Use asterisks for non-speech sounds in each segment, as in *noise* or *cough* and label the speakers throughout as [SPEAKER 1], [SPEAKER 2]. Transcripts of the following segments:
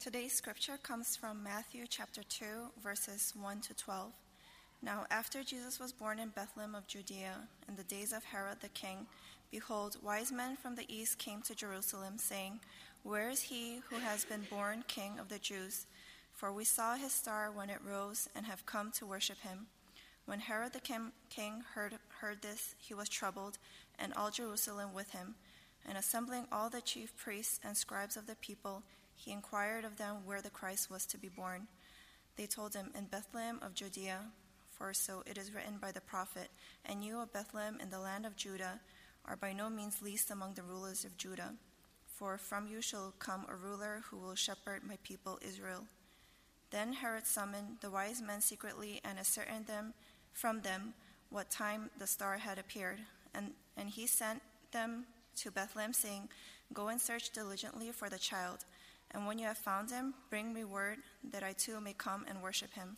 [SPEAKER 1] Today's scripture comes from Matthew chapter 2, verses 1 to 12. Now, after Jesus was born in Bethlehem of Judea, in the days of Herod the king, behold, wise men from the east came to Jerusalem, saying, Where is he who has been born king of the Jews? For we saw his star when it rose and have come to worship him. When Herod the king heard, heard this, he was troubled, and all Jerusalem with him. And assembling all the chief priests and scribes of the people, he inquired of them where the Christ was to be born. They told him, In Bethlehem of Judea, for so it is written by the prophet, And you, O Bethlehem, in the land of Judah, are by no means least among the rulers of Judah. For from you shall come a ruler who will shepherd my people Israel. Then Herod summoned the wise men secretly and ascertained them from them what time the star had appeared. And, and he sent them to Bethlehem, saying, Go and search diligently for the child. And when you have found him, bring me word that I too may come and worship him.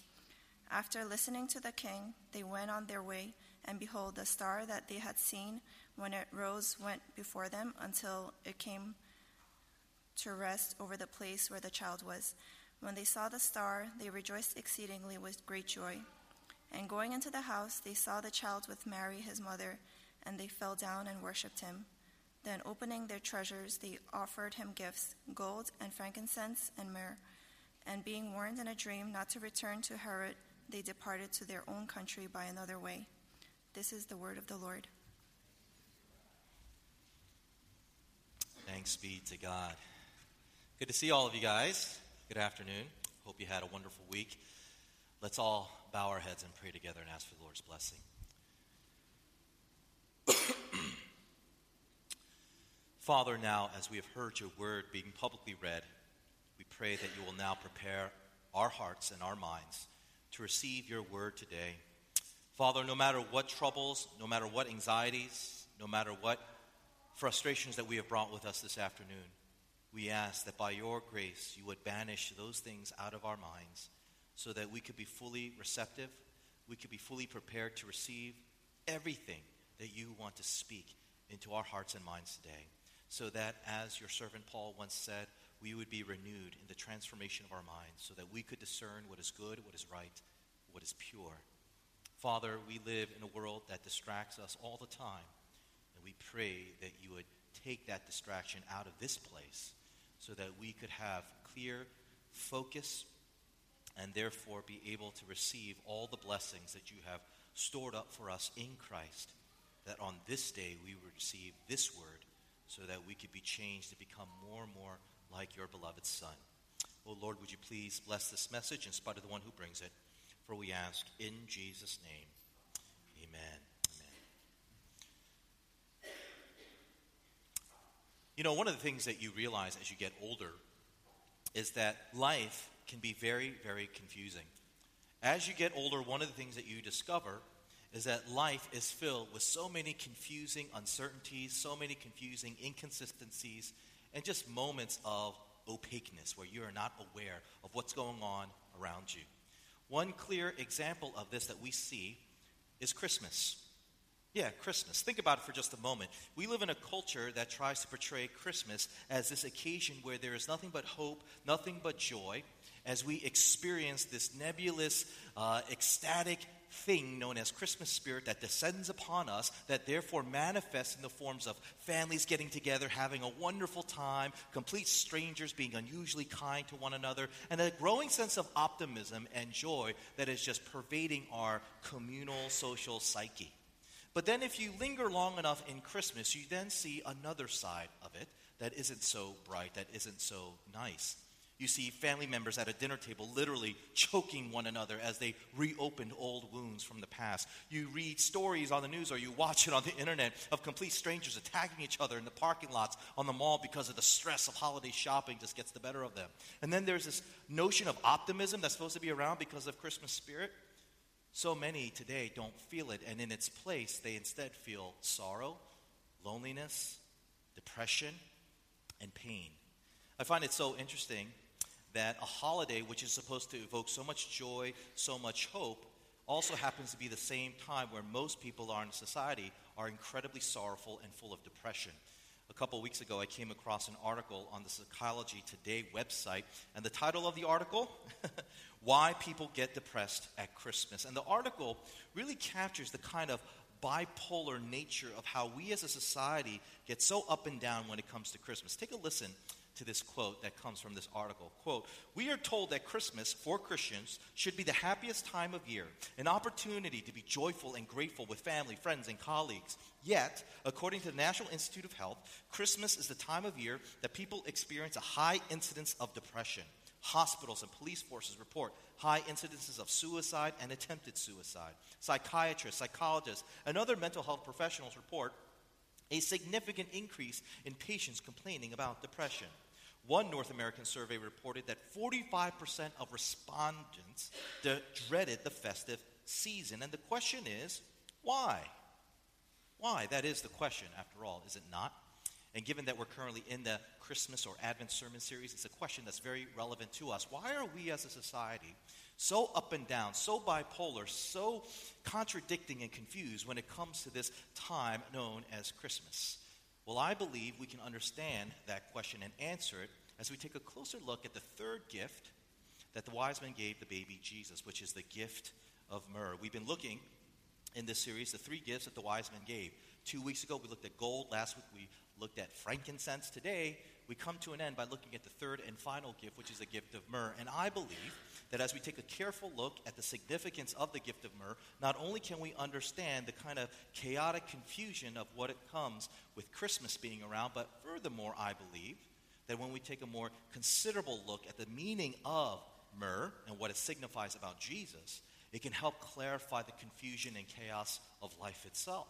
[SPEAKER 1] After listening to the king, they went on their way, and behold, the star that they had seen when it rose went before them until it came to rest over the place where the child was. When they saw the star, they rejoiced exceedingly with great joy. And going into the house, they saw the child with Mary, his mother, and they fell down and worshipped him. Then, opening their treasures, they offered him gifts gold and frankincense and myrrh. And being warned in a dream not to return to Herod, they departed to their own country by another way. This is the word of the Lord.
[SPEAKER 2] Thanks be to God. Good to see all of you guys. Good afternoon. Hope you had a wonderful week. Let's all bow our heads and pray together and ask for the Lord's blessing. Father, now as we have heard your word being publicly read, we pray that you will now prepare our hearts and our minds to receive your word today. Father, no matter what troubles, no matter what anxieties, no matter what frustrations that we have brought with us this afternoon, we ask that by your grace you would banish those things out of our minds so that we could be fully receptive, we could be fully prepared to receive everything that you want to speak into our hearts and minds today. So that, as your servant Paul once said, we would be renewed in the transformation of our minds so that we could discern what is good, what is right, what is pure. Father, we live in a world that distracts us all the time, and we pray that you would take that distraction out of this place so that we could have clear focus and therefore be able to receive all the blessings that you have stored up for us in Christ. That on this day we receive this word so that we could be changed to become more and more like your beloved Son. Oh Lord, would you please bless this message in spite of the one who brings it? For we ask in Jesus' name. Amen. Amen. You know, one of the things that you realize as you get older is that life can be very, very confusing. As you get older, one of the things that you discover is that life is filled with so many confusing uncertainties, so many confusing inconsistencies, and just moments of opaqueness where you are not aware of what's going on around you. One clear example of this that we see is Christmas. Yeah, Christmas. Think about it for just a moment. We live in a culture that tries to portray Christmas as this occasion where there is nothing but hope, nothing but joy, as we experience this nebulous, uh, ecstatic thing known as Christmas spirit that descends upon us, that therefore manifests in the forms of families getting together, having a wonderful time, complete strangers being unusually kind to one another, and a growing sense of optimism and joy that is just pervading our communal social psyche. But then, if you linger long enough in Christmas, you then see another side of it that isn't so bright, that isn't so nice. You see family members at a dinner table literally choking one another as they reopened old wounds from the past. You read stories on the news or you watch it on the internet of complete strangers attacking each other in the parking lots on the mall because of the stress of holiday shopping just gets the better of them. And then there's this notion of optimism that's supposed to be around because of Christmas spirit. So many today don't feel it, and in its place, they instead feel sorrow, loneliness, depression, and pain. I find it so interesting that a holiday which is supposed to evoke so much joy, so much hope, also happens to be the same time where most people are in society are incredibly sorrowful and full of depression. A couple weeks ago, I came across an article on the Psychology Today website, and the title of the article, *laughs* Why People Get Depressed at Christmas. And the article really captures the kind of bipolar nature of how we as a society get so up and down when it comes to Christmas. Take a listen to this quote that comes from this article. Quote, We are told that Christmas for Christians should be the happiest time of year, an opportunity to be joyful and grateful with family, friends, and colleagues. Yet, according to the National Institute of Health, Christmas is the time of year that people experience a high incidence of depression. Hospitals and police forces report high incidences of suicide and attempted suicide. Psychiatrists, psychologists, and other mental health professionals report a significant increase in patients complaining about depression. One North American survey reported that 45% of respondents dreaded the festive season. And the question is, why? Why? That is the question, after all, is it not? And given that we're currently in the Christmas or Advent sermon series, it's a question that's very relevant to us. Why are we as a society so up and down, so bipolar, so contradicting and confused when it comes to this time known as Christmas? Well, I believe we can understand that question and answer it as we take a closer look at the third gift that the wise men gave the baby Jesus, which is the gift of myrrh. We've been looking in this series the three gifts that the wise men gave. Two weeks ago, we looked at gold. Last week, we looked at frankincense. Today, we come to an end by looking at the third and final gift, which is the gift of myrrh. And I believe that as we take a careful look at the significance of the gift of myrrh, not only can we understand the kind of chaotic confusion of what it comes with Christmas being around, but furthermore, I believe that when we take a more considerable look at the meaning of myrrh and what it signifies about Jesus, it can help clarify the confusion and chaos of life itself.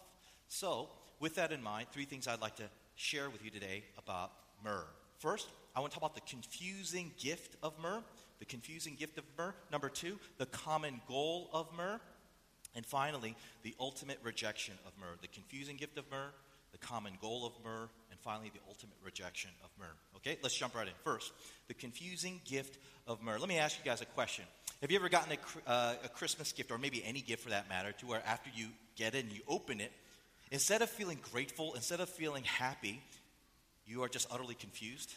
[SPEAKER 2] So, with that in mind, three things I'd like to share with you today about myrrh. First, I want to talk about the confusing gift of myrrh the confusing gift of myrrh. Number two, the common goal of myrrh. And finally, the ultimate rejection of myrrh. The confusing gift of myrrh, the common goal of myrrh, and finally, the ultimate rejection of myrrh. Okay, let's jump right in. First, the confusing gift of myrrh. Let me ask you guys a question. Have you ever gotten a, uh, a Christmas gift, or maybe any gift for that matter, to where after you get it and you open it, instead of feeling grateful, instead of feeling happy, you are just utterly confused?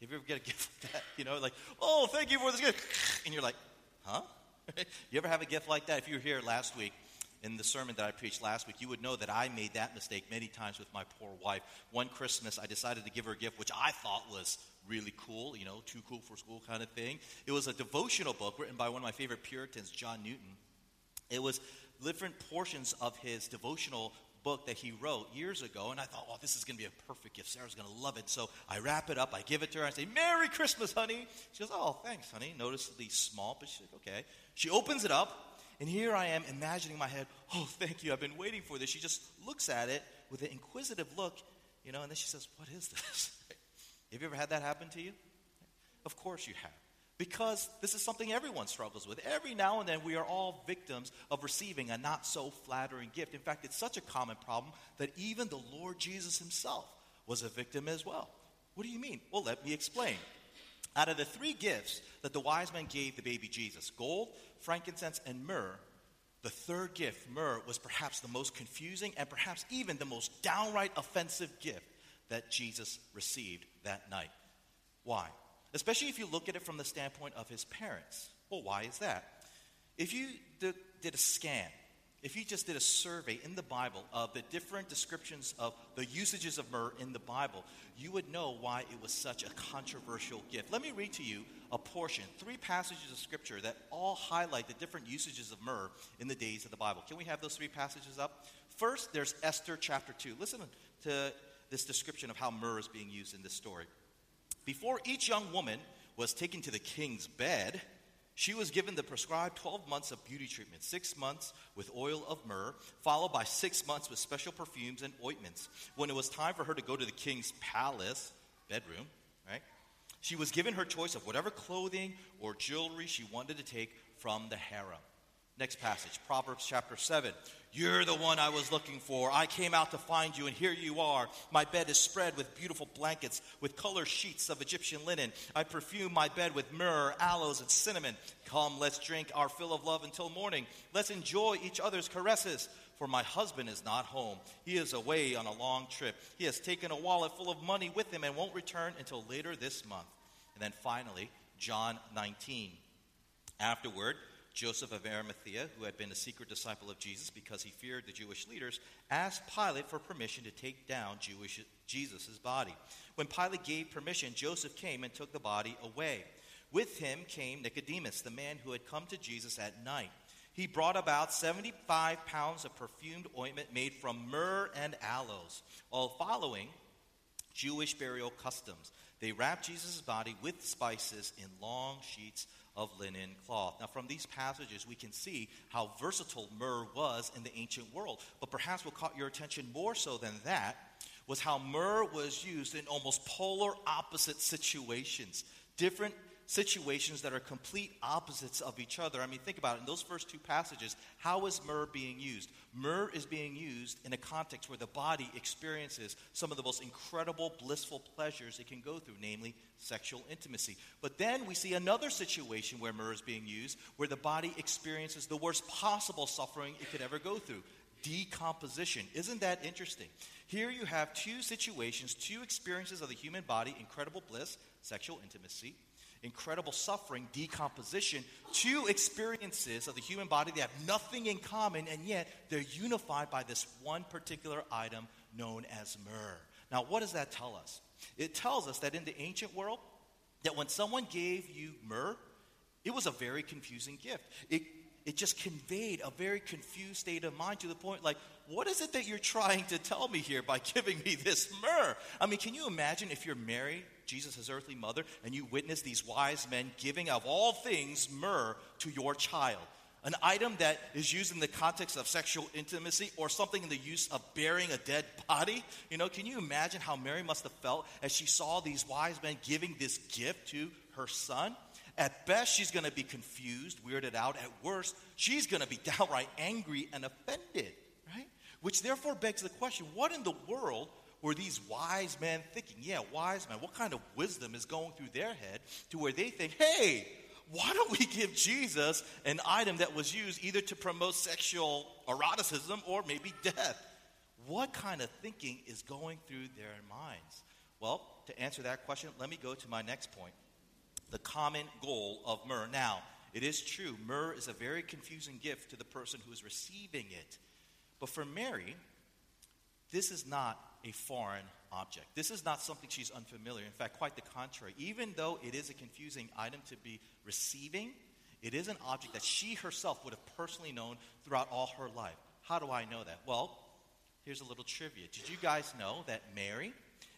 [SPEAKER 2] If you ever get a *laughs* gift like that, you know, like, oh, thank you for this gift. *laughs* And you're like, huh? *laughs* you ever have a gift like that? If you were here last week in the sermon that I preached last week, you would know that I made that mistake many times with my poor wife. One Christmas, I decided to give her a gift which I thought was really cool, you know, too cool for school kind of thing. It was a devotional book written by one of my favorite Puritans, John Newton. It was different portions of his devotional book that he wrote years ago, and I thought, oh, this is going to be a perfect gift. Sarah's going to love it. So I wrap it up, I give it to her, I say, Merry Christmas, honey. She goes, oh, thanks, honey. Noticeably small, but she's like, okay. She opens it up, and here I am imagining in my head, oh, thank you, I've been waiting for this. She just looks at it with an inquisitive look, you know, and then she says, what is this? *laughs* have you ever had that happen to you? Of course you have because this is something everyone struggles with. Every now and then, we are all victims of receiving a not so flattering gift. In fact, it's such a common problem that even the Lord Jesus himself was a victim as well. What do you mean? Well, let me explain. Out of the three gifts that the wise men gave the baby Jesus gold, frankincense, and myrrh the third gift, myrrh, was perhaps the most confusing and perhaps even the most downright offensive gift that Jesus received that night. Why? Especially if you look at it from the standpoint of his parents. Well, why is that? If you did, a scan, if you just did a survey in the Bible of the different descriptions of the usages of myrrh in the Bible, you would know why it was such a controversial gift. Let me read to you a portion, three passages of Scripture that all highlight the different usages of myrrh in the days of the Bible. Can we have those three passages up? First, there's Esther chapter 2. Listen to this description of how myrrh is being used in this story. Before each young woman was taken to the king's bed, she was given the prescribed 12 months of beauty treatment six months with oil of myrrh, followed by six months with special perfumes and ointments. When it was time for her to go to the king's palace, bedroom, right? She was given her choice of whatever clothing or jewelry she wanted to take from the harem. Next passage, Proverbs chapter 7. You're the one I was looking for. I came out to find you, and here you are. My bed is spread with beautiful blankets, with color sheets of Egyptian linen. I perfume my bed with myrrh, aloes, and cinnamon. Come, let's drink our fill of love until morning. Let's enjoy each other's caresses. for my husband is not home. He is away on a long trip. He has taken a wallet full of money with him and won't return until later this month. And then finally, John 19. Afterward, Joseph of Arimathea, who had been a secret disciple of Jesus because he feared the Jewish leaders, asked Pilate for permission to take down Jewish, Jesus' body. When Pilate gave permission, Joseph came and took the body away. With him came Nicodemus, the man who had come to Jesus at night. He brought about 75 pounds of perfumed ointment made from myrrh and aloes, all following Jewish burial customs. They wrapped Jesus' body with spices in long sheets of linen cloth. Now, from these passages, we can see how versatile myrrh was in the ancient world. But perhaps what caught your attention more so than that was how myrrh was used in almost polar opposite situations. Different situations that are complete opposites of each other. I mean, think about it. In those first two passages, how is myrrh being used? Myrrh is being used in a context where the body experiences some of the most incredible, blissful pleasures it can go through, namely sexual intimacy. But then we see another situation where myrrh is being used, where the body experiences the worst possible suffering it could ever go through decomposition. Isn't that interesting? Here you have two situations, two experiences of the human body incredible bliss, sexual intimacy, incredible suffering, decomposition, two experiences of the human body that have nothing in common, and yet they're unified by this one particular item known as myrrh. Now, what does that tell us? It tells us that in the ancient world, that when someone gave you myrrh, it was a very confusing gift. It, it just conveyed a very confused state of mind to the point like, what is it that you're trying to tell me here by *laughs* giving me this myrrh? I mean, can you imagine if you're married Jesus, earthly mother, and you witness these wise men giving of all things myrrh to your child. An item that is used in the context of sexual intimacy or something in the use of burying a dead body. You know, can you imagine how Mary must have felt as she saw these wise men giving this gift to her son? At best, she's going to be confused, weirded out. At worst, she's going to be *laughs* downright angry and offended, right? Which therefore begs the question what in the world were these wise men thinking? Yeah, wise men. What kind of wisdom is going through their head to where they think, hey, why don't we give Jesus an item that was used either to promote sexual eroticism or maybe death? What kind of thinking is going through their minds? Well, to answer that question, let me go to my next point the common goal of myrrh. Now, it is true, myrrh is a very confusing gift to the person who is receiving it. But for Mary, this is not a foreign object. This is not something she's unfamiliar. In fact, quite the contrary. Even though it is a confusing item to be receiving, it is an object that she herself would have personally known throughout all her life. How do I know that? Well, here's a little trivia. Did you guys know that Mary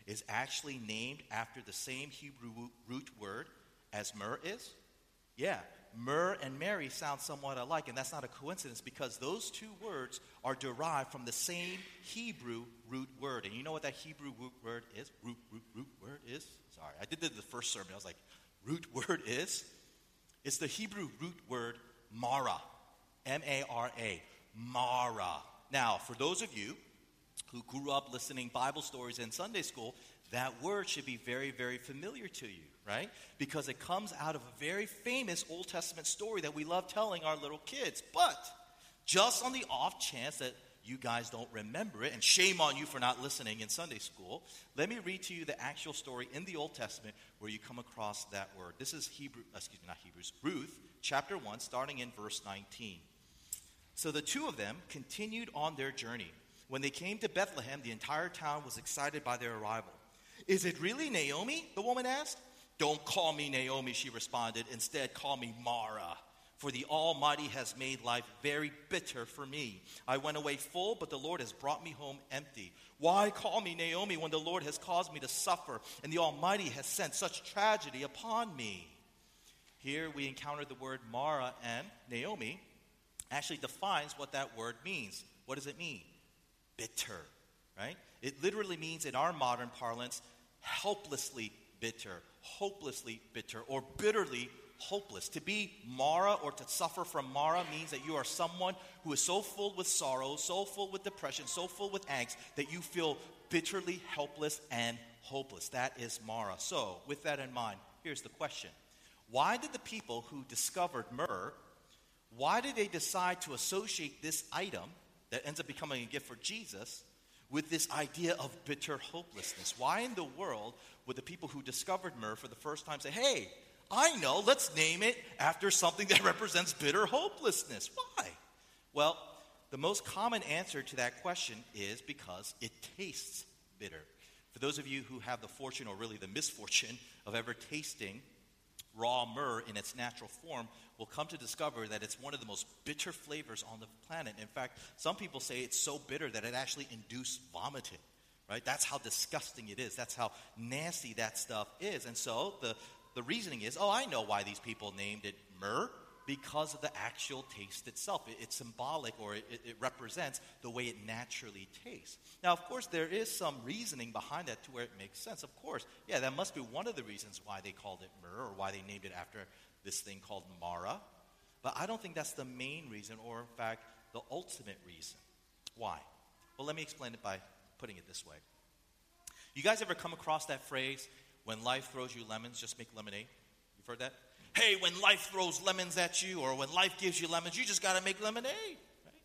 [SPEAKER 2] is actually named after the same Hebrew root word as myrrh is? Yeah, myrrh and Mary sound somewhat alike, and that's not a coincidence because those two words are derived from the same Hebrew root word. And you know what that Hebrew root word is? Root, root, root word is? Sorry, I did this the first sermon. I was like, root word is? It's the Hebrew root word mara. M A R A. Mara. Now, for those of you who grew up listening Bible stories in Sunday school, that word should be very, very familiar to you, right? Because it comes out of a very famous Old Testament story that we love telling our little kids. But just on the off chance that you guys don't remember it, and shame on you for not listening in Sunday school, let me read to you the actual story in the Old Testament where you come across that word. This is Hebrew, uh, excuse me, not Hebrews, Ruth, chapter 1, starting in verse 19. So the two of them continued on their journey. When they came to Bethlehem, the entire town was excited by their arrival. Is it really Naomi? The woman asked. Don't call me Naomi, she responded. Instead, call me Mara, for the Almighty has made life very bitter for me. I went away full, but the Lord has brought me home empty. Why call me Naomi when the Lord has caused me to suffer and the Almighty has sent such tragedy upon me? Here we encounter the word Mara and Naomi actually defines what that word means. What does it mean? Bitter, right? It literally means, in our modern parlance, helplessly bitter, hopelessly bitter, or bitterly hopeless. To be Mara or to suffer from Mara means that you are someone who is so full with sorrow, so full with depression, so full with angst that you feel bitterly helpless and hopeless. That is Mara. So, with that in mind, here's the question Why did the people who discovered myrrh, why did they decide to associate this item that ends up becoming a gift for Jesus with this idea of bitter hopelessness. Why in the world would the people who discovered myrrh for the first time say, hey, I know, let's name it after something that *laughs* represents bitter hopelessness? Why? Well, the most common answer to that question is because it tastes bitter. For those of you who have the fortune or really the misfortune of ever tasting raw myrrh in its natural form, will come to discover that it's one of the most bitter flavors on the planet. In fact, some people say it's so bitter that it actually induces vomiting. Right? That's how disgusting it is. That's how nasty that stuff is. And so the, the reasoning is, oh, I know why these people named it myrrh because of the actual taste itself. It, it's symbolic or it, it, represents the way it naturally tastes. Now, of course, there is some reasoning behind that to where it makes sense. Of course, yeah, that must be one of the reasons why they called it myrrh or why they named it after this thing called Mara. But I don't think that's the main reason or, in fact, the ultimate reason. Why? Well, let me explain it by putting it this way. You guys ever come across that phrase, when life throws you lemons, just make lemonade? You've heard that? Hey, when life throws lemons at you or when life gives you lemons, you just got to make lemonade, right?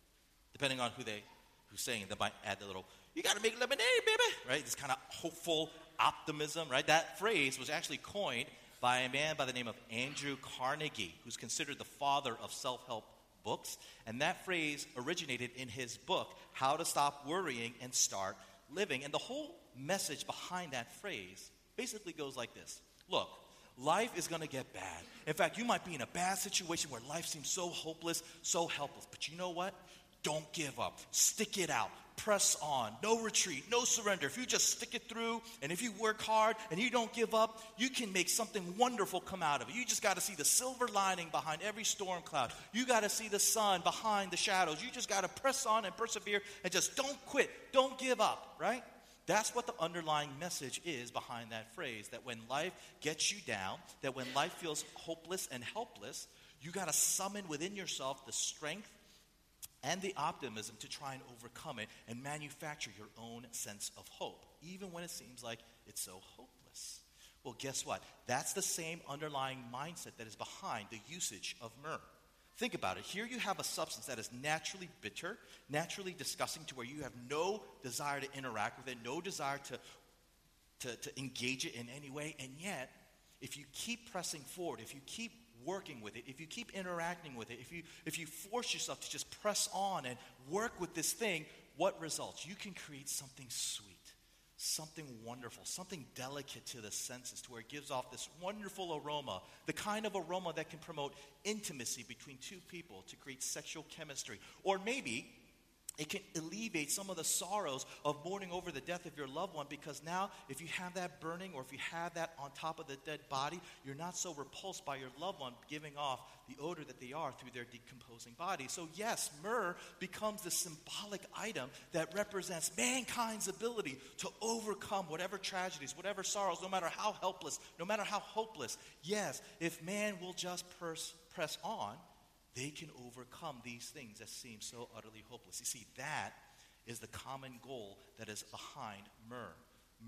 [SPEAKER 2] Depending on who they who's saying it, they might add the little, you got to make lemonade, baby, right? This kind of hopeful optimism, right? That phrase was actually coined by a man by the name of Andrew Carnegie, who's considered the father of self-help books. And that phrase originated in his book, How to Stop Worrying and Start Living. And the whole message behind that phrase basically goes like this Look, life is going to get bad. In fact, you might be in a bad situation where life seems so hopeless, so helpless. But you know what? Don't give up. Stick it out. Press on. No retreat. No surrender. If you just stick it through and if you work hard and you don't give up, you can make something wonderful come out of it. You just got to see the silver lining behind every storm cloud. You got to see the sun behind the shadows. You just got to press on and persevere and just don't quit. Don't give up, right? That's what the underlying message is behind that phrase that when life gets you down, that when life feels hopeless and helpless, you got to summon within yourself the strength and the optimism to try and overcome it and manufacture your own sense of hope, even when it seems like it's so hopeless. Well, guess what? That's the same underlying mindset that is behind the usage of myrrh. Think about it. Here you have a substance that is naturally bitter, naturally disgusting, to where you have no desire to interact with it, no desire to, to, to engage it in any way. And yet, if you keep pressing forward, if you keep working with it, if you keep interacting with it, if you, if you force yourself to just press on and work with this thing, what results? You can create something sweet something wonderful, something delicate to the senses, to where it gives off this wonderful aroma, the kind of aroma that can promote intimacy between two people to create sexual chemistry. Or maybe it can alleviate some of the sorrows of mourning over the death of your loved one because now, if you have that burning or if you have that on top of the dead body, you're not so repulsed by your loved one giving off the odor that they are through their decomposing body. So, yes, myrrh becomes the symbolic item that represents mankind's ability to overcome whatever tragedies, whatever sorrows, no matter how helpless, no matter how hopeless. Yes, if man will just pers- press on they can overcome these things that seem so utterly hopeless. You see, that is the common goal that is behind myrrh.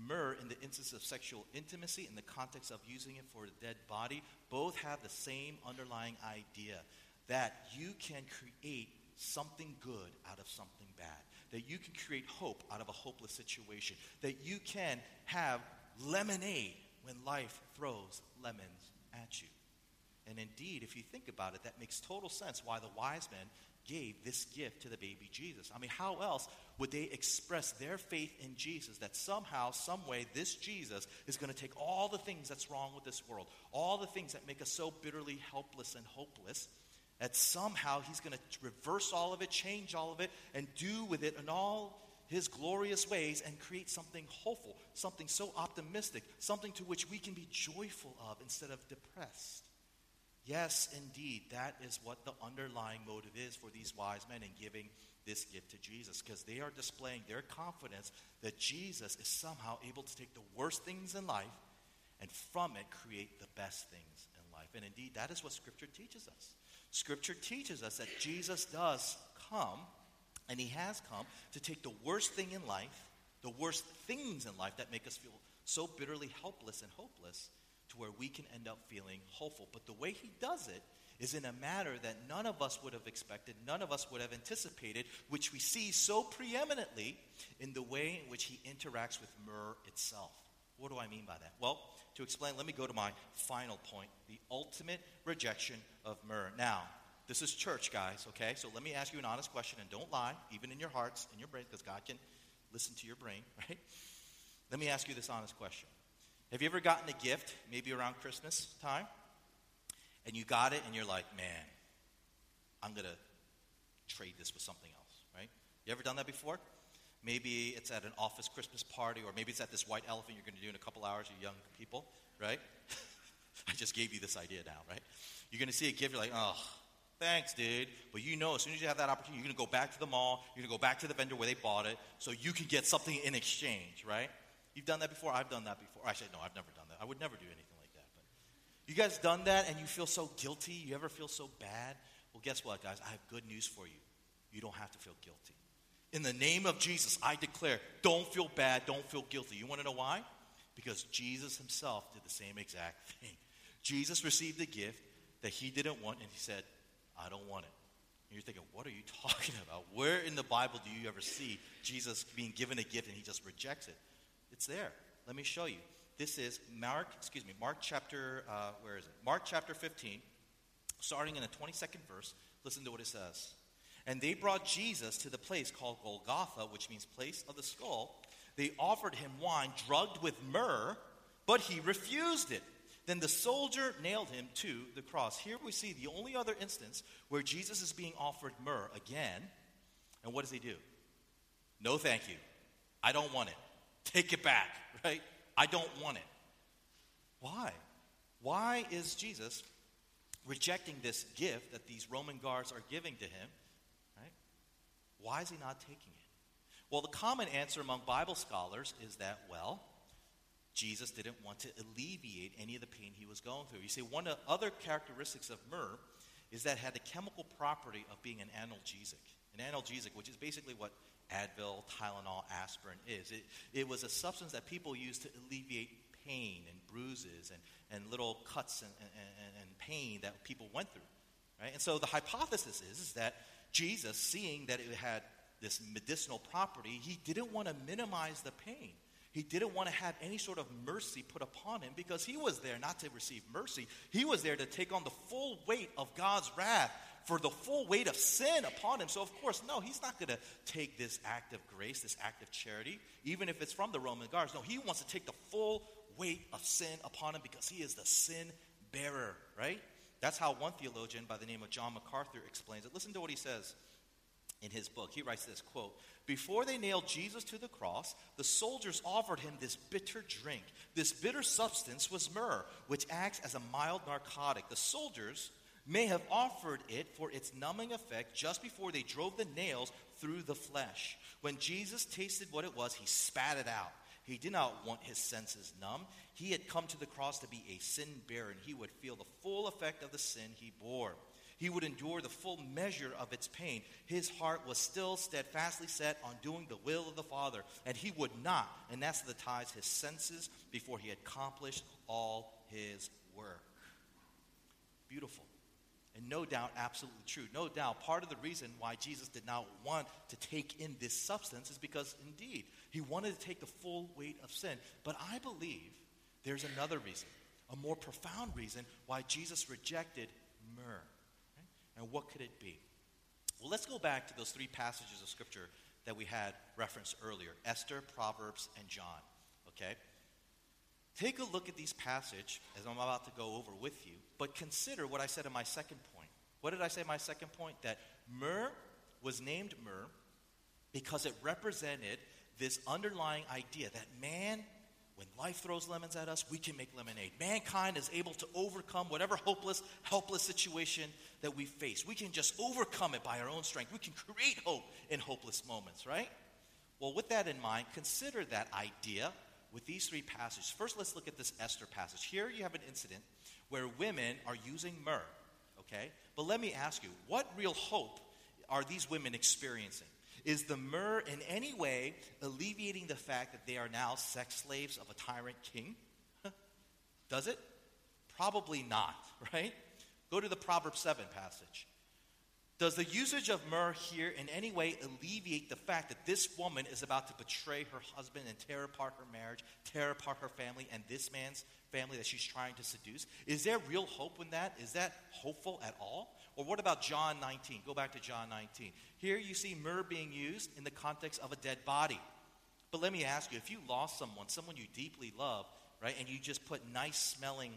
[SPEAKER 2] Myrrh, in the instance of sexual intimacy, in the context of using it for a dead body, both have the same underlying idea that you can create something good out of something bad, that you can create hope out of a hopeless situation, that you can have lemonade when life throws lemons at you. And indeed, if you think about it, that makes total sense why the wise men gave this gift to the baby Jesus. I mean, how else would they express their faith in Jesus that somehow, some way, this Jesus is going to take all the things that's wrong with this world, all the things that make us so bitterly helpless and hopeless, that somehow he's going to reverse all of it, change all of it, and do with it in all his glorious ways and create something hopeful, something so optimistic, something to which we can be joyful of instead of depressed. Yes, indeed, that is what the underlying motive is for these wise men in giving this gift to Jesus, because they are displaying their confidence that Jesus is somehow able to take the worst things in life and from it create the best things in life. And indeed, that is what Scripture teaches us. Scripture teaches us that Jesus does come, and He has come, to take the worst thing in life, the worst things in life that make us feel so bitterly helpless and hopeless, to where we can end up feeling hopeful. But the way he does it is in a manner that none of us would have expected, none of us would have anticipated, which we see so preeminently in the way in which he interacts with myrrh itself. What do I mean by that? Well, to explain, let me go to my final point the ultimate rejection of myrrh. Now, this is church, guys, okay? So let me ask you an honest question, and don't lie, even in your hearts, in your brain, because God can listen to your brain, *laughs* right? Let me ask you this honest question. Have you ever gotten a gift, maybe around Christmas time, and you got it and you're like, man, I'm going to trade this with something else, right? You ever done that before? Maybe it's at an office Christmas party, or maybe it's at this white elephant you're going to do in a couple hours, you young people, right? *laughs* I just gave you this idea now, right? You're going to see a gift, you're like, oh, thanks, dude. But you know, as soon as you have that opportunity, you're going to go back to the mall, you're going to go back to the vendor where they bought it, so you can get something in exchange, right? You've done that before? I've done that before. Actually, no, I've never done that. I would never do anything like that. But you guys done that and you feel so guilty? You ever feel so bad? Well, guess what, guys? I have good news for you. You don't have to feel guilty. In the name of Jesus, I declare don't feel bad, don't feel guilty. You want to know why? Because Jesus himself did the same exact *laughs* thing. Jesus received a gift that he didn't want, and he said, I don't want it. And you're thinking, what are you *laughs* talking about? Where in the Bible do you ever see Jesus being given a gift and he just rejects it? It's there. Let me show you. This is Mark, excuse me, Mark chapter, uh, where is it? Mark chapter 15, starting in the 22nd verse. Listen to what it says. And they brought Jesus to the place called Golgotha, which means place of the skull. They offered him wine drugged with myrrh, but he refused it. Then the soldier nailed him to the cross. Here we see the only other instance where Jesus is being offered myrrh again. And what does he do? No, thank you. I don't want it. Take it back, right? I don't want it. Why? Why is Jesus rejecting this gift that these Roman guards are giving to him? Right? Why is he not taking it? Well, the common answer among Bible scholars is that, well, Jesus didn't want to alleviate any of the pain he was going through. You see, one of the other characteristics of myrrh is that it had the chemical property of being an analgesic. An analgesic, which is basically what Advil, Tylenol, aspirin is. It, it was a substance that people used to alleviate pain and bruises and, and little cuts and, and, and pain that people went through. Right? And so the hypothesis is, is that Jesus, seeing that it had this medicinal property, he didn't want to minimize the pain. He didn't want to have any sort of mercy put upon him because he was there not to receive mercy. He was there to take on the full weight of God's wrath for the full weight of sin upon him. So, of course, no, he's not going to take this act of grace, this act of charity, even if it's from the Roman guards. No, he wants to take the full weight of sin upon him because he is the sin bearer, right? That's how one theologian by the name of John MacArthur explains it. Listen to what he says in his book. He writes this quote Before they nailed Jesus to the cross, the soldiers offered him this bitter drink. This bitter substance was myrrh, which acts as a mild narcotic. The soldiers may have offered it for its numbing effect just before they drove the nails through the flesh. When Jesus tasted what it was, he spat it out. He did not want his senses numb. He had come to the cross to be a sin bearer, and he would feel the full effect of the sin he bore. He would endure the full measure of its pain. His heart was still steadfastly set on doing the will of the Father, and he would not anesthetize his senses before he had accomplished all his work. No doubt, absolutely true. No doubt, part of the reason why Jesus did not want to take in this substance is because, indeed, he wanted to take the full weight of sin. But I believe there's another reason, a more profound reason why Jesus rejected myrrh. Right? And what could it be? Well, let's go back to those three passages of Scripture that we had referenced earlier Esther, Proverbs, and John. Okay? Take a look at these passages as I'm about to go over with you, but consider what I said in my second point. What did I say my second point? That myrrh was named myrrh because it represented this underlying idea that man, when life throws lemons at us, we can make lemonade. Mankind is able to overcome whatever hopeless, helpless situation that we face. We can just overcome it by our own strength. We can create hope in hopeless moments, right? Well, with that in mind, consider that idea with these three passages. First, let's look at this Esther passage. Here you have an incident where women are using myrrh, okay? But let me ask you, what real hope are these women experiencing? Is the myrrh in any way alleviating the fact that they are now sex slaves of a tyrant king? Does it? Probably not, *laughs* right? Go to the Proverbs 7 passage. Does the usage of myrrh here in any way alleviate the fact that this woman is about to betray her husband and tear apart her marriage, tear apart her family, and this man's family that she's trying to seduce? Is there real hope in that? Is that hopeful at all? Or what about John 19? Go back to John 19. Here you see myrrh being used in the context of a dead body. But let me ask you if you lost someone, someone you deeply love, right, and you just put nice smelling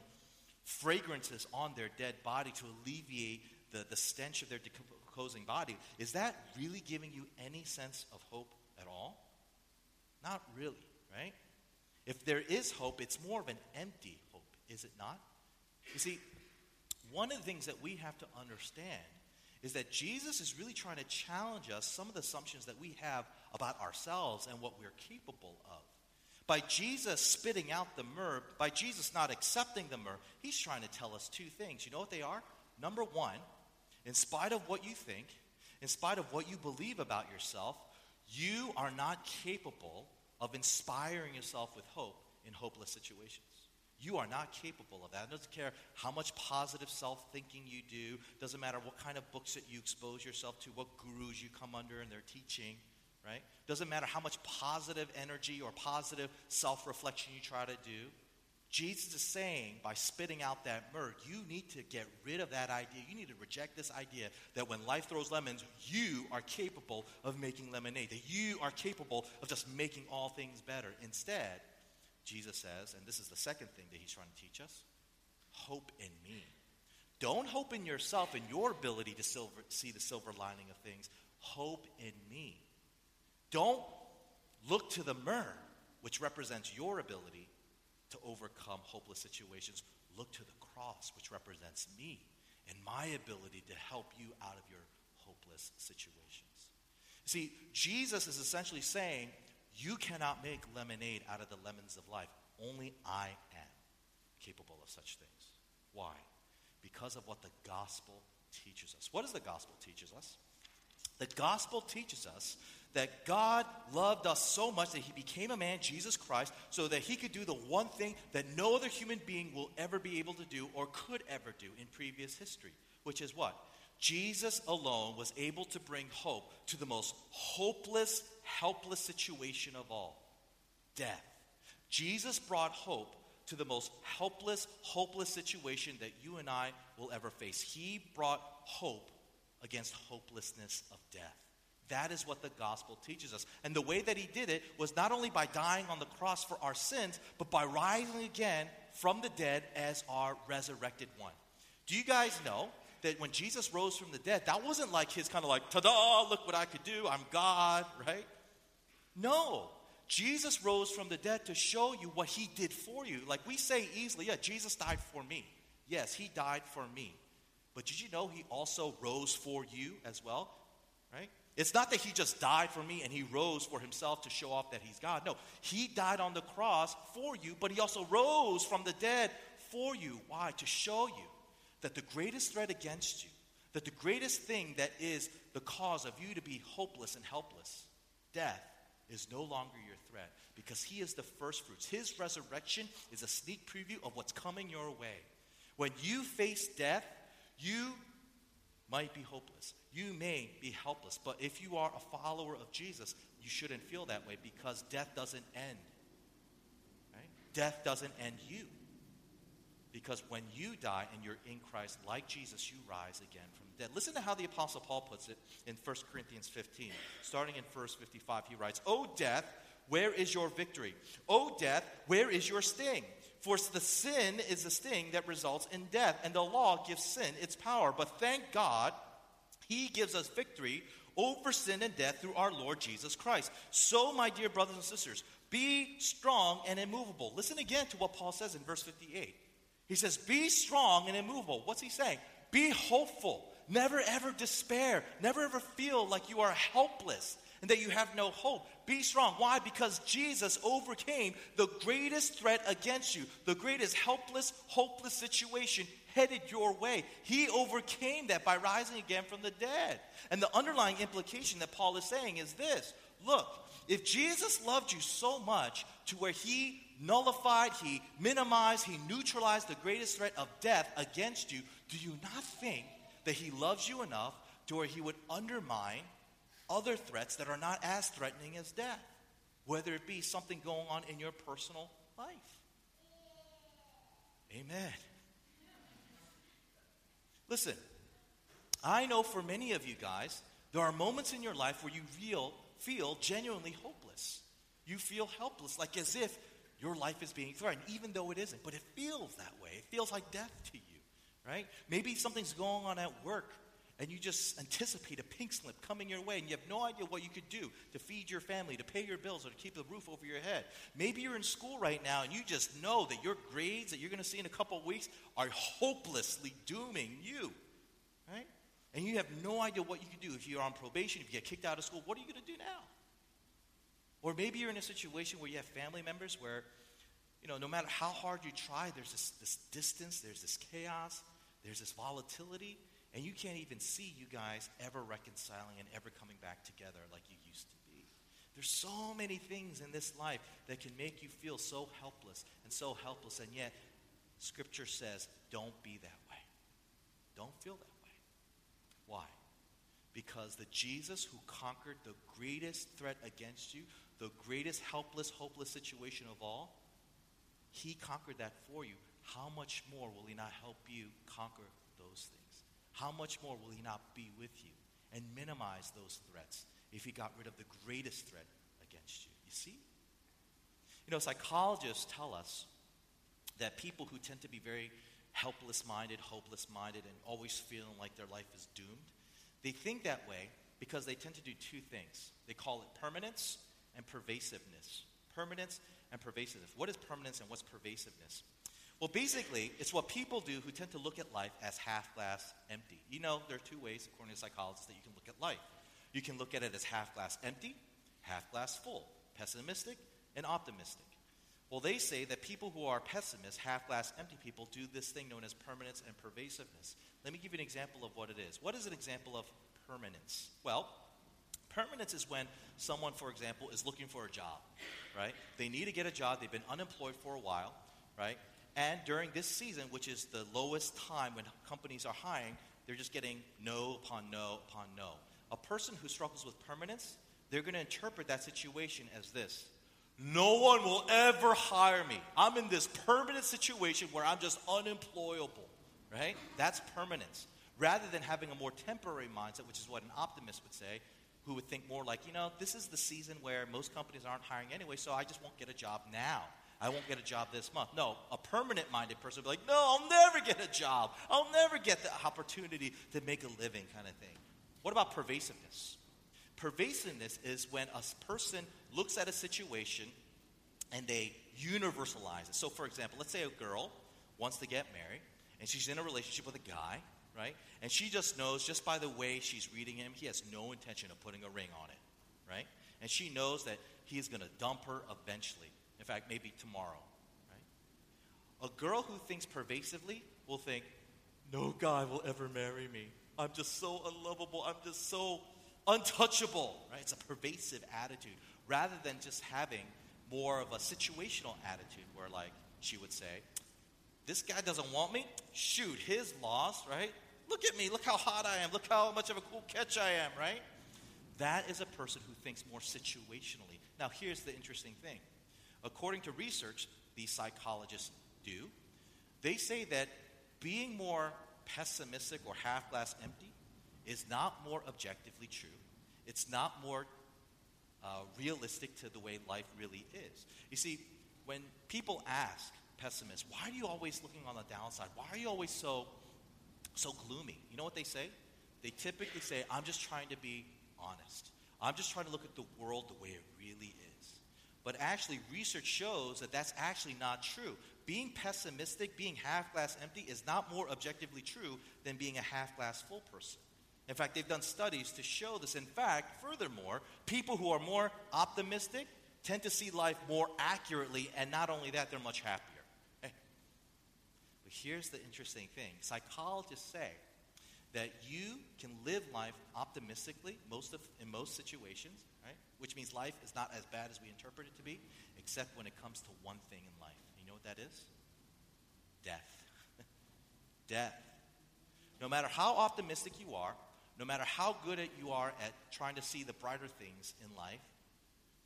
[SPEAKER 2] fragrances on their dead body to alleviate the, the stench of their decomposing body, is that really giving you any sense of hope at all? Not really, right? If there is hope, it's more of an empty hope, is it not? You see, one of the things that we have to understand is that Jesus is really trying to challenge us some of the assumptions that we have about ourselves and what we're capable of. By Jesus spitting out the myrrh, by Jesus not accepting the myrrh, he's trying to tell us two things. You know what they are? Number one, in spite of what you think, in spite of what you believe about yourself, you are not capable of inspiring yourself with hope in hopeless situations. You are not capable of that. It doesn't care how much positive self thinking you do, doesn't matter what kind of books that you expose yourself to, what gurus you come under and their teaching, right? Doesn't matter how much positive energy or positive self reflection you try to do. Jesus is saying by spitting out that myrrh, you need to get rid of that idea. You need to reject this idea that when life throws lemons, you are capable of making lemonade, that you are capable of just making all things better. Instead, Jesus says, and this is the second thing that he's trying to teach us hope in me. Don't hope in yourself and your ability to silver, see the silver lining of things. Hope in me. Don't look to the myrrh, which represents your ability to overcome hopeless situations. Look to the cross, which represents me and my ability to help you out of your hopeless situations. See, Jesus is essentially saying, You cannot make lemonade out of the lemons of life. Only I am capable of such things. Why? Because of what the gospel teaches us. What does the gospel teaches us? The gospel teaches us that God loved us so much that he became a man, Jesus Christ, so that he could do the one thing that no other human being will ever be able to do or could ever do in previous history, which is what? Jesus alone was able to bring hope to the most hopeless, helpless situation of all death. Jesus brought hope to the most helpless, hopeless situation that you and I will ever face. He brought hope against hopelessness of death. That is what the gospel teaches us. And the way that he did it was not only by dying on the cross for our sins, but by rising again from the dead as our resurrected one. Do you guys know that when Jesus rose from the dead, that wasn't like his kind of like, ta da, look what I could do, I'm God, right? No. Jesus rose from the dead to show you what he did for you. Like we say easily, yeah, Jesus died for me. Yes, he died for me. But did you know he also rose for you as well? Right? It's not that he just died for me and he rose for himself to show off that he's God. No, he died on the cross for you, but he also rose from the dead for you. Why? To show you that the greatest threat against you, that the greatest thing that is the cause of you to be hopeless and helpless, death, is no longer your threat because he is the first fruits. His resurrection is a sneak preview of what's coming your way. When you face death, you might be hopeless. You may be helpless, but if you are a follower of Jesus, you shouldn't feel that way because death doesn't end. Right? Death doesn't end you. Because when you die and you're in Christ, like Jesus, you rise again from the dead. Listen to how the Apostle Paul puts it in 1 Corinthians 15. Starting in verse 55, he writes, O death, where is your victory? O death, where is your sting? For the sin is the sting that results in death, and the law gives sin its power. But thank God he gives us victory over sin and death through our Lord Jesus Christ. So, my dear brothers and sisters, be strong and immovable. Listen again to what Paul says in verse 58. He says, Be strong and immovable. What's he saying? Be hopeful. Never ever despair. Never ever feel like you are helpless and that you have no hope. Be strong. Why? Because Jesus overcame the greatest threat against you, the greatest helpless, hopeless situation headed your way. He overcame that by rising again from the dead. And the underlying implication that Paul is saying is this look, if Jesus loved you so much, to where he nullified, he minimized, he neutralized the greatest threat of death against you, do you not think that he loves you enough to where he would undermine other threats that are not as threatening as death? Whether it be something going on in your personal life. Amen. Listen, I know for many of you guys, there are moments in your life where you feel, feel genuinely hopeless. You feel helpless, like as if your life is being threatened, even though it isn't. But it feels that way. It feels like death to you, right? Maybe something's going on at work and you just anticipate a pink slip coming your way and you have no idea what you could do to feed your family, to pay your bills, or to keep the roof over your head. Maybe you're in school right now and you just know that your grades that you're going to see in a couple of weeks are hopelessly dooming you, right? And you have no idea what you can do if you're on probation, if you get kicked out of school, what are you going to do now? Or maybe you're in a situation where you have family members where, you know, no matter how hard you try, there's this, this distance, there's this chaos, there's this volatility, and you can't even see you guys ever reconciling and ever coming back together like you used to be. There's so many things in this life that can make you feel so helpless and so helpless, and yet Scripture says, don't be that way. Don't feel that way. Why? Because the Jesus who conquered the greatest threat against you, the greatest helpless, hopeless situation of all, he conquered that for you. How much more will he not help you conquer those things? How much more will he not be with you and minimize those threats if he got rid of the greatest threat against you? You see? You know, psychologists tell us that people who tend to be very helpless minded, hopeless minded, and always feeling like their life is doomed, they think that way because they tend to do two things. They call it permanence and pervasiveness. Permanence and pervasiveness. What is permanence and what's pervasiveness? Well, basically, it's what people do who tend to look at life as half glass empty. You know, there are two ways, according to psychologists, that you can look at life. You can look at it as half glass empty, half glass full, pessimistic, and optimistic. Well, they say that people who are pessimists, half glass empty people, do this thing known as permanence and pervasiveness. Let me give you an example of what it is. What is an example of permanence? Well, permanence is when someone, for example, is looking for a job, right? They need to get a job, they've been unemployed for a while, right? And during this season, which is the lowest time when companies are hiring, they're just getting no upon no upon no. A person who struggles with permanence, they're going to interpret that situation as this No one will ever hire me. I'm in this permanent situation where I'm just unemployable, right? That's permanence. Rather than having a more temporary mindset, which is what an optimist would say, who would think more like, you know, this is the season where most companies aren't hiring anyway, so I just won't get a job now. I won't get a job this month. No, a permanent minded person will be like, no, I'll never get a job. I'll never get the opportunity to make a living, kind of thing. What about pervasiveness? Pervasiveness is when a person looks at a situation and they universalize it. So, for example, let's say a girl wants to get married and she's in a relationship with a guy, right? And she just knows, just by the way she's reading him, he has no intention of putting a ring on it, right? And she knows that he is going to dump her eventually. In fact, maybe tomorrow. Right? A girl who thinks pervasively will think, no guy will ever marry me. I'm just so unlovable. I'm just so untouchable. Right? It's a pervasive attitude rather than just having more of a situational attitude where, like, she would say, this guy doesn't want me. Shoot, his loss, right? Look at me. Look how hot I am. Look how much of a cool catch I am, right? That is a person who thinks more situationally. Now, here's the interesting thing according to research these psychologists do, they say that being more pessimistic or half glass empty is not more objectively true. It's not more uh, realistic to the way life really is. You see, when people ask pessimists, why are you always looking on the downside? Why are you always so, so gloomy? You know what they say? They typically say, I'm just trying to be honest. I'm just trying to look at the world the way it really is. But actually, research shows that that's actually not true. Being pessimistic, being half glass empty, is not more objectively true than being a half glass full person. In fact, they've done studies to show this. In fact, furthermore, people who are more optimistic tend to see life more accurately, and not only that, they're much happier. Eh. But here's the interesting thing psychologists say that you can live life optimistically most of, in most situations? Which means life is not as bad as we interpret it to be, except when it comes to one thing in life. You know what that is? Death. *laughs* Death. No matter how optimistic you are, no matter how good you are at trying to see the brighter things in life,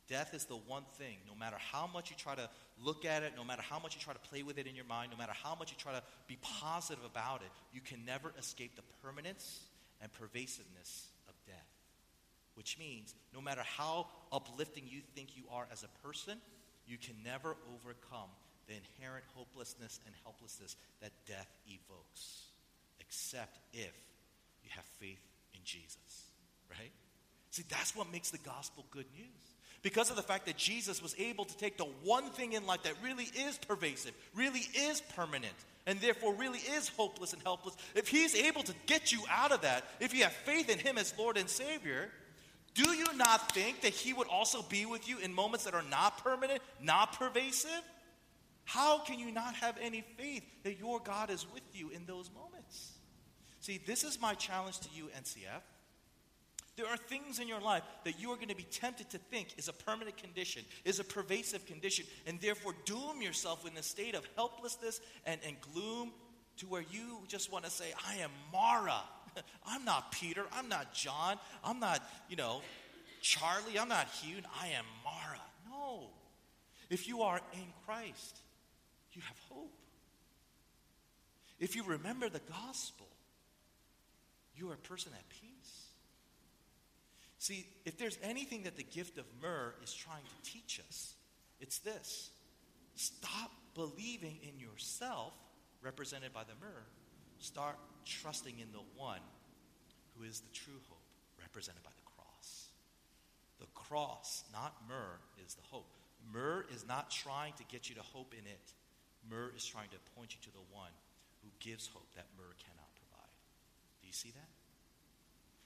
[SPEAKER 2] death is the one thing. No matter how much you try to look at it, no matter how much you try to play with it in your mind, no matter how much you try to be positive about it, you can never escape the permanence and pervasiveness. Which means, no matter how uplifting you think you are as a person, you can never overcome the inherent hopelessness and helplessness that death evokes, except if you have faith in Jesus, right? See, that's what makes the gospel good news. Because of the fact that Jesus was able to take the one thing in life that really is pervasive, really is permanent, and therefore really is hopeless and helpless, if he's able to get you out of that, if you have faith in him as Lord and Savior, do you not think that he would also be with you in moments that are not permanent, not pervasive? How can you not have any faith that your God is with you in those moments? See, this is my challenge to you, NCF. There are things in your life that you are going to be tempted to think is a permanent condition, is a pervasive condition, and therefore doom yourself in a state of helplessness and, and gloom to where you just want to say, I am Mara. *laughs* I'm not Peter. I'm not John. I'm not, you know, Charlie. I'm not Hugh. I am Mara. No. If you are in Christ, you have hope. If you remember the gospel, you are a person at peace. See, if there's anything that the gift of myrrh is trying to teach us, it's this stop believing in yourself, represented by the myrrh. Start trusting in the one who is the true hope, represented by the cross. The cross, not myrrh, is the hope. Myrrh is not trying to get you to hope in it. Myrrh is trying to point you to the one who gives hope that myrrh cannot provide. Do you see that?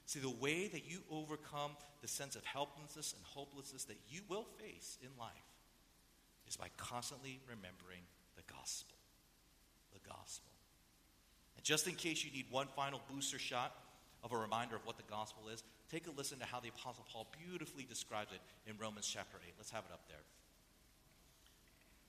[SPEAKER 2] See, the way that you overcome the sense of helplessness and hopelessness that you will face in life is by constantly remembering the gospel. The gospel. And just in case you need one final booster shot of a reminder of what the gospel is, take a listen to how the Apostle Paul beautifully describes it in Romans chapter 8. Let's have it up there.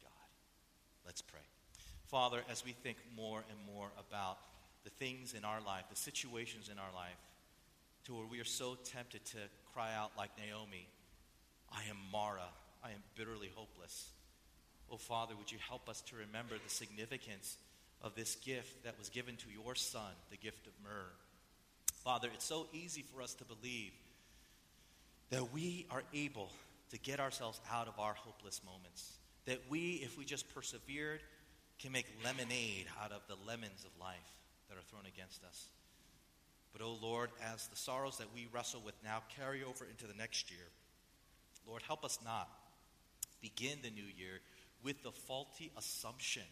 [SPEAKER 2] God. Let's pray. Father, as we think more and more about the things in our life, the situations in our life, to where we are so tempted to cry out like Naomi, I am Mara, I am bitterly hopeless. Oh, Father, would you help us to remember the significance of this gift that was given to your Son, the gift of myrrh? Father, it's so easy for us to believe that we are able to get ourselves out of our hopeless moments. That we, if we just persevered, can make lemonade out of the lemons of life that are thrown against us. But, oh Lord, as the sorrows that we wrestle with now carry over into the next year, Lord, help us not begin the new year with the faulty assumption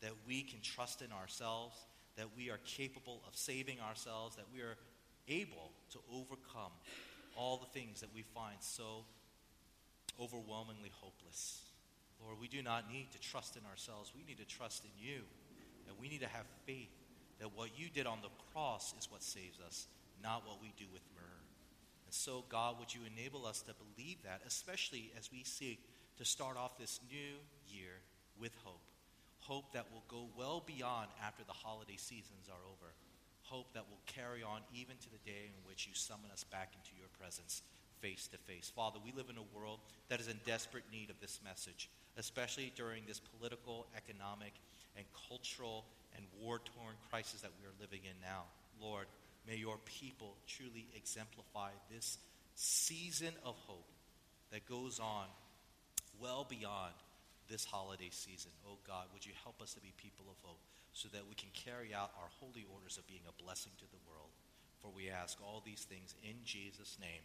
[SPEAKER 2] that we can trust in ourselves, that we are capable of saving ourselves, that we are able to overcome all the things that we find so overwhelmingly hopeless. Lord, we do not need to trust in ourselves. We need to trust in you. And we need to have faith that what you did on the cross is what saves us, not what we do with myrrh. And so, God, would you enable us to believe that, especially as we seek to start off this new year with hope? Hope that will go well beyond after the holiday seasons are over. Hope that will carry on even to the day in which you summon us back into your presence face to face. Father, we live in a world that is in desperate need of this message especially during this political, economic, and cultural and war torn crisis that we are living in now. Lord, may your people truly exemplify this season of hope that goes on well beyond this holiday season. Oh God, would you help us to be people of hope so that we can carry out our holy orders of being a blessing to the world? For we ask all these things in Jesus' name.